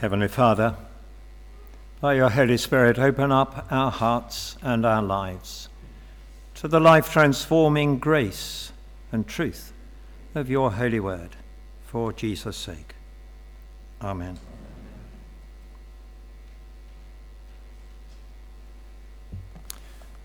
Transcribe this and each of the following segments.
Heavenly Father, by your Holy Spirit, open up our hearts and our lives to the life transforming grace and truth of your holy word for Jesus' sake. Amen.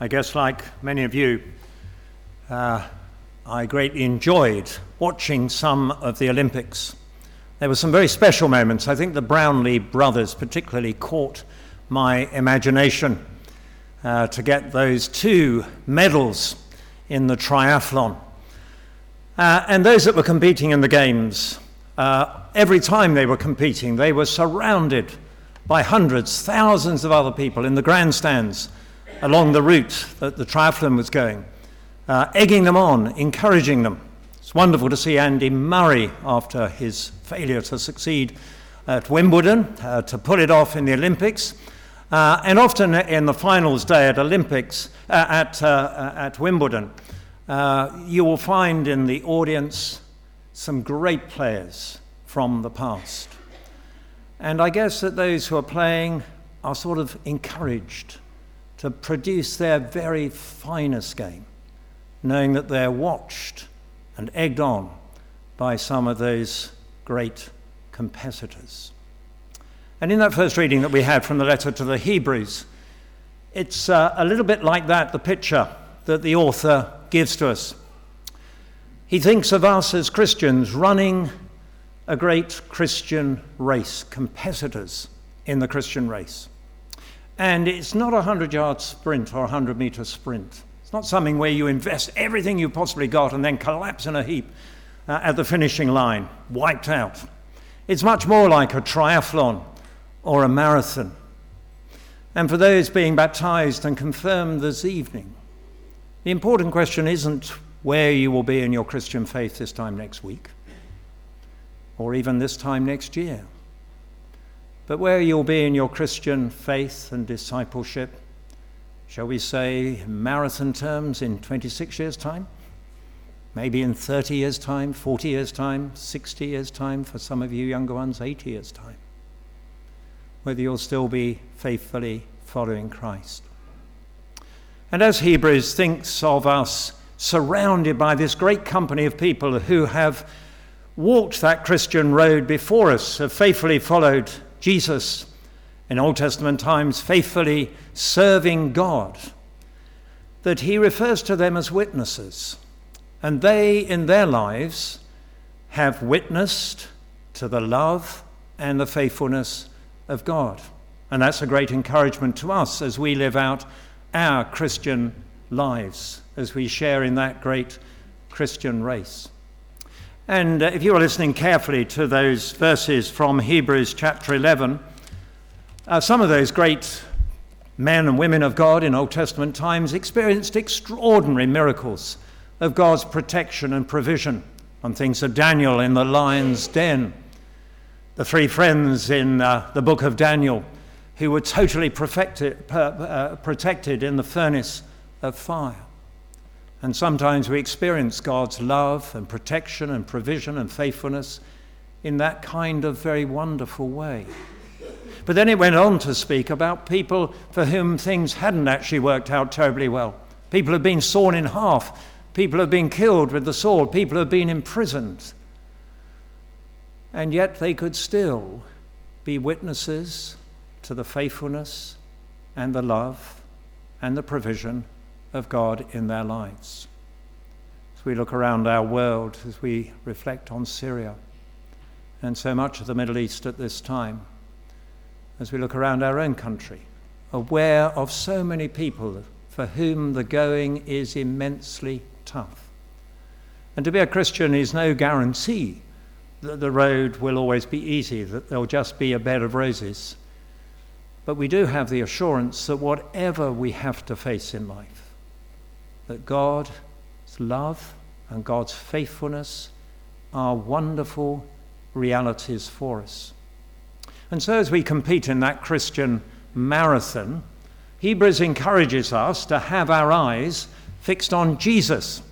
I guess, like many of you, uh, I greatly enjoyed watching some of the Olympics. There were some very special moments. I think the Brownlee brothers particularly caught my imagination uh, to get those two medals in the triathlon. Uh, and those that were competing in the games, uh, every time they were competing, they were surrounded by hundreds, thousands of other people in the grandstands along the route that the triathlon was going, uh, egging them on, encouraging them. It's wonderful to see Andy Murray after his failure to succeed at Wimbledon, uh, to pull it off in the Olympics. Uh, and often in the finals day at Olympics, uh, at, uh, at Wimbledon, uh, you will find in the audience some great players from the past. And I guess that those who are playing are sort of encouraged to produce their very finest game, knowing that they're watched and egged on by some of those great competitors. And in that first reading that we had from the letter to the Hebrews, it's uh, a little bit like that, the picture that the author gives to us. He thinks of us as Christians running a great Christian race, competitors in the Christian race. And it's not a 100 yard sprint or a 100 meter sprint. It's not something where you invest everything you possibly got and then collapse in a heap uh, at the finishing line, wiped out. It's much more like a triathlon or a marathon. And for those being baptized and confirmed this evening, the important question isn't where you will be in your Christian faith this time next week or even this time next year, but where you'll be in your Christian faith and discipleship shall we say, marathon terms in 26 years' time? Maybe in 30 years' time, 40 years' time, 60 years' time, for some of you younger ones, 80 years' time. Whether you'll still be faithfully following Christ. And as Hebrews thinks of us surrounded by this great company of people who have walked that Christian road before us, have faithfully followed Jesus in Old Testament times, faithfully serving God, that he refers to them as witnesses. And they, in their lives, have witnessed to the love and the faithfulness of God. And that's a great encouragement to us as we live out our Christian lives, as we share in that great Christian race. And uh, if you are listening carefully to those verses from Hebrews chapter 11, uh, some of those great men and women of God in Old Testament times experienced extraordinary miracles of God's protection and provision. On things of Daniel in the lion's den, the three friends in uh, the book of Daniel who were totally protected, uh, protected in the furnace of fire. And sometimes we experience God's love and protection and provision and faithfulness in that kind of very wonderful way. But then it went on to speak about people for whom things hadn't actually worked out terribly well. People have been sawn in half, people have been killed with the sword, people have been imprisoned. And yet they could still be witnesses to the faithfulness and the love and the provision of God in their lives. As we look around our world, as we reflect on Syria and so much of the Middle East at this time, as we look around our own country, aware of so many people for whom the going is immensely tough. And to be a Christian is no guarantee that the road will always be easy, that there'll just be a bed of roses. But we do have the assurance that whatever we have to face in life, that God's love and God's faithfulness are wonderful realities for us. And so, as we compete in that Christian marathon, Hebrews encourages us to have our eyes fixed on Jesus.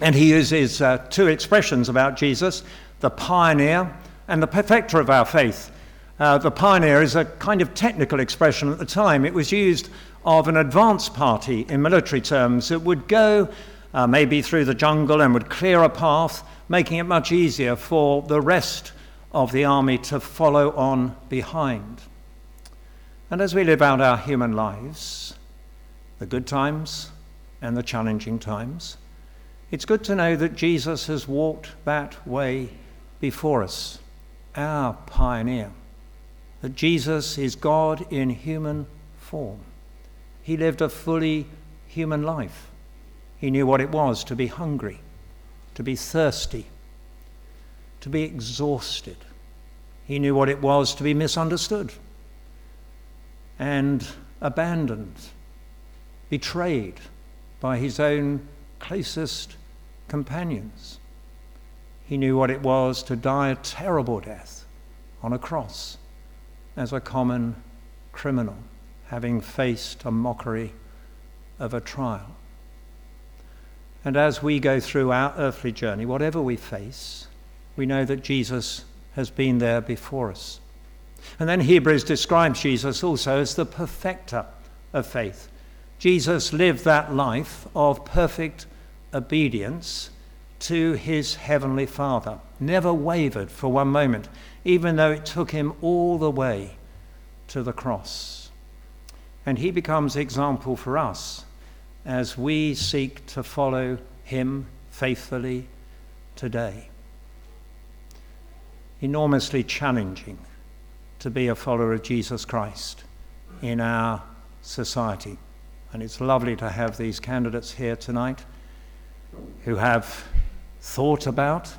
And he uses uh, two expressions about Jesus the pioneer and the perfecter of our faith. Uh, the pioneer is a kind of technical expression at the time. It was used of an advance party in military terms that would go uh, maybe through the jungle and would clear a path, making it much easier for the rest of the army to follow on behind. And as we live out our human lives, the good times and the challenging times, it's good to know that Jesus has walked that way before us, our pioneer. That Jesus is God in human form. He lived a fully human life. He knew what it was to be hungry, to be thirsty, to be exhausted. He knew what it was to be misunderstood and abandoned, betrayed by his own closest companions. He knew what it was to die a terrible death on a cross as a common criminal, having faced a mockery of a trial. And as we go through our earthly journey, whatever we face, we know that Jesus has been there before us. And then Hebrews describes Jesus also as the perfecter of faith. Jesus lived that life of perfect obedience to his heavenly Father, never wavered for one moment, even though it took him all the way to the cross. And he becomes example for us as we seek to follow him faithfully today. Enormously challenging to be a follower of Jesus Christ in our society. And it's lovely to have these candidates here tonight who have thought about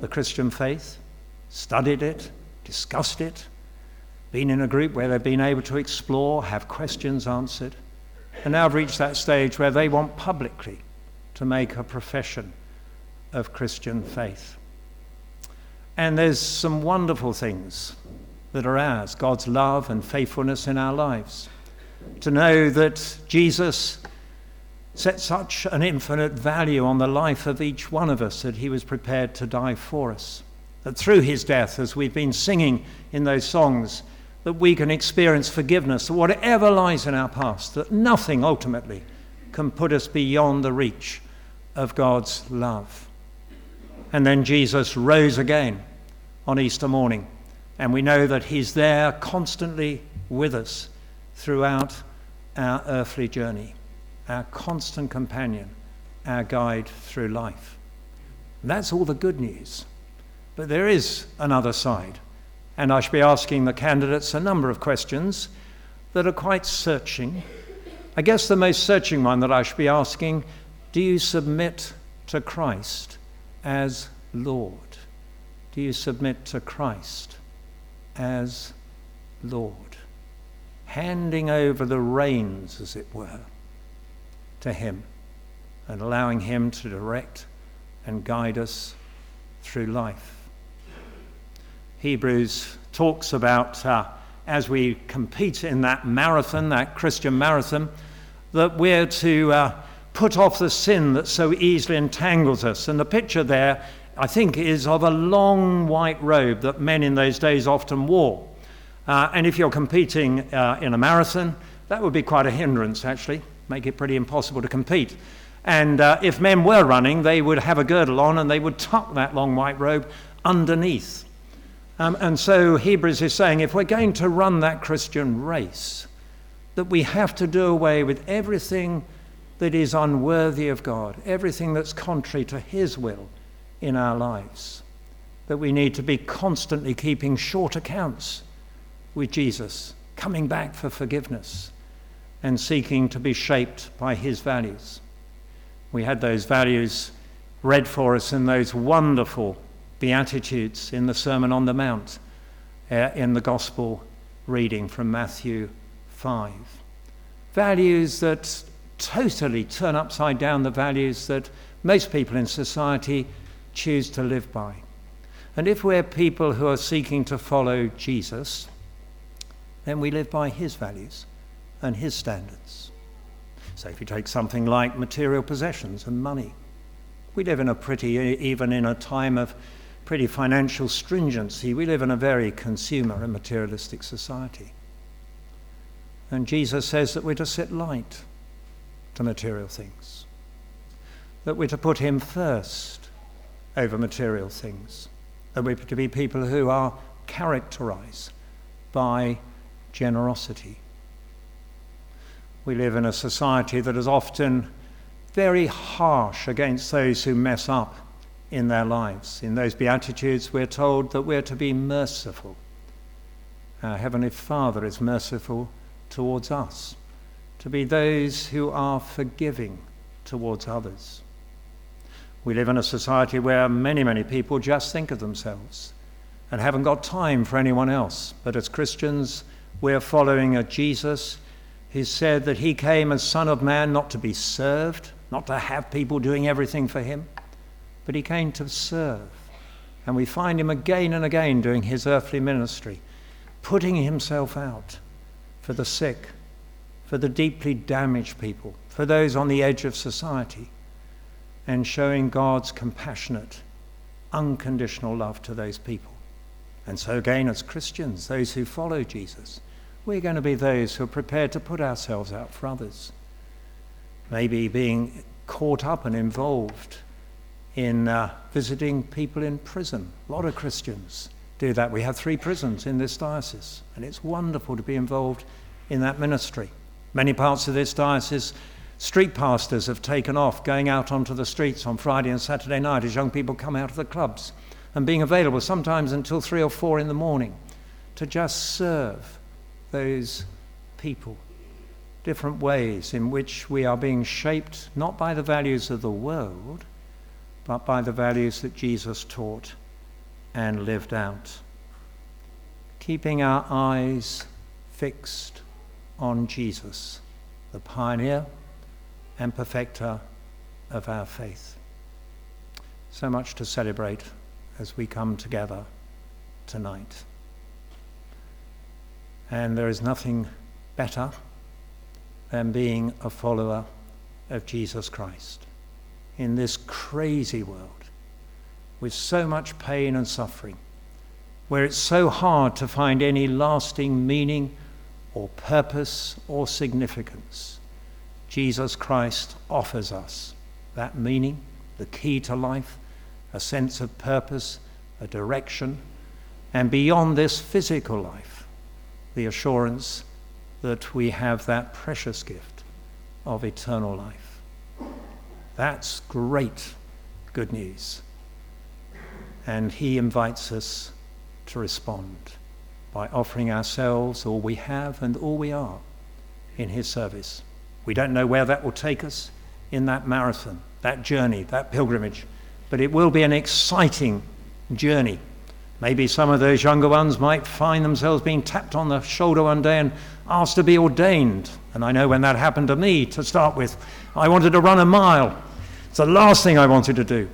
the Christian faith, studied it, discussed it, been in a group where they've been able to explore, have questions answered, and now have reached that stage where they want publicly to make a profession of Christian faith. And there's some wonderful things that are ours God's love and faithfulness in our lives. To know that Jesus set such an infinite value on the life of each one of us that he was prepared to die for us. That through his death, as we've been singing in those songs, that we can experience forgiveness, that whatever lies in our past, that nothing ultimately can put us beyond the reach of God's love. And then Jesus rose again on Easter morning, and we know that he's there constantly with us throughout our earthly journey our constant companion, our guide through life. And that's all the good news. But there is another side. And I should be asking the candidates a number of questions that are quite searching. I guess the most searching one that I should be asking do you submit to Christ as Lord? Do you submit to Christ as Lord? Handing over the reins, as it were, to Him and allowing Him to direct and guide us through life. Hebrews talks about uh, as we compete in that marathon, that Christian marathon, that we're to uh, put off the sin that so easily entangles us. And the picture there, I think, is of a long white robe that men in those days often wore. Uh, and if you're competing uh, in a marathon, that would be quite a hindrance, actually make it pretty impossible to compete. And uh, if men were running, they would have a girdle on and they would tuck that long white robe underneath. Um, and so Hebrews is saying if we're going to run that Christian race, that we have to do away with everything that is unworthy of God, everything that's contrary to His will in our lives. That we need to be constantly keeping short accounts with Jesus, coming back for forgiveness and seeking to be shaped by his values. We had those values read for us in those wonderful Beatitudes in the Sermon on the Mount, uh, in the Gospel reading from Matthew 5. Values that totally turn upside down the values that most people in society choose to live by. And if we're people who are seeking to follow Jesus, then we live by his values and his standards. So if you take something like material possessions and money, we live in a pretty, even in a time of pretty financial stringency. We live in a very consumer and materialistic society. And Jesus says that we're to sit light to material things, that we're to put Him first over material things, that we're to be people who are characterized by generosity. We live in a society that is often very harsh against those who mess up in their lives. In those Beatitudes, we're told that we're to be merciful. Our Heavenly Father is merciful towards us, to be those who are forgiving towards others. We live in a society where many, many people just think of themselves and haven't got time for anyone else. But as Christians, we're following a Jesus who said that he came as Son of Man not to be served, not to have people doing everything for him, but he came to serve. And we find him again and again doing his earthly ministry, putting himself out for the sick, for the deeply damaged people, for those on the edge of society, and showing God's compassionate, unconditional love to those people. And so, again, as Christians, those who follow Jesus, we're going to be those who are prepared to put ourselves out for others. Maybe being caught up and involved in uh, visiting people in prison. A lot of Christians do that. We have three prisons in this diocese, and it's wonderful to be involved in that ministry. Many parts of this diocese, street pastors have taken off going out onto the streets on Friday and Saturday night as young people come out of the clubs and being available sometimes until three or four in the morning to just serve those people. Different ways in which we are being shaped not by the values of the world, but by the values that Jesus taught and lived out. Keeping our eyes fixed on Jesus, the pioneer and perfecter of our faith. So much to celebrate as we come together tonight. And there is nothing better than being a follower of Jesus Christ in this crazy world with so much pain and suffering, where it's so hard to find any lasting meaning or purpose or significance. Jesus Christ offers us that meaning, the key to life, a sense of purpose, a direction, and beyond this physical life, the assurance that we have that precious gift of eternal life. That's great good news. And he invites us to respond by offering ourselves, all we have and all we are, in his service. We don't know where that will take us in that marathon, that journey, that pilgrimage, but it will be an exciting journey. Maybe some of those younger ones might find themselves being tapped on the shoulder one day and asked to be ordained. And I know when that happened to me to start with, I wanted to run a mile. It's the last thing I wanted to do.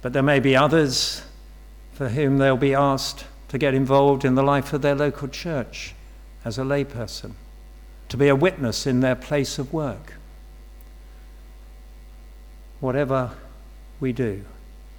But there may be others for whom they'll be asked to get involved in the life of their local church as a layperson, to be a witness in their place of work. Whatever we do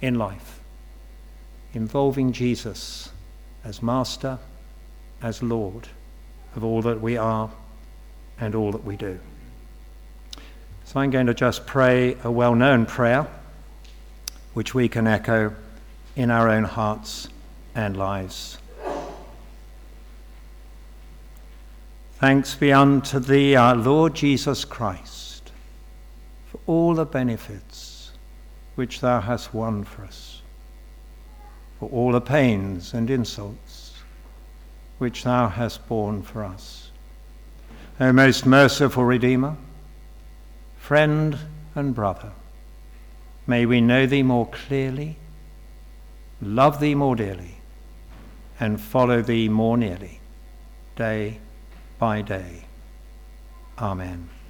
in life, involving Jesus as Master, as Lord of all that we are and all that we do. So I'm going to just pray a well known prayer, which we can echo in our own hearts and lives. Thanks be unto thee, our Lord Jesus Christ, for all the benefits which thou hast won for us, for all the pains and insults which thou hast borne for us. O most merciful Redeemer, friend and brother, may we know thee more clearly, love thee more dearly, and follow thee more nearly, day by day. Amen.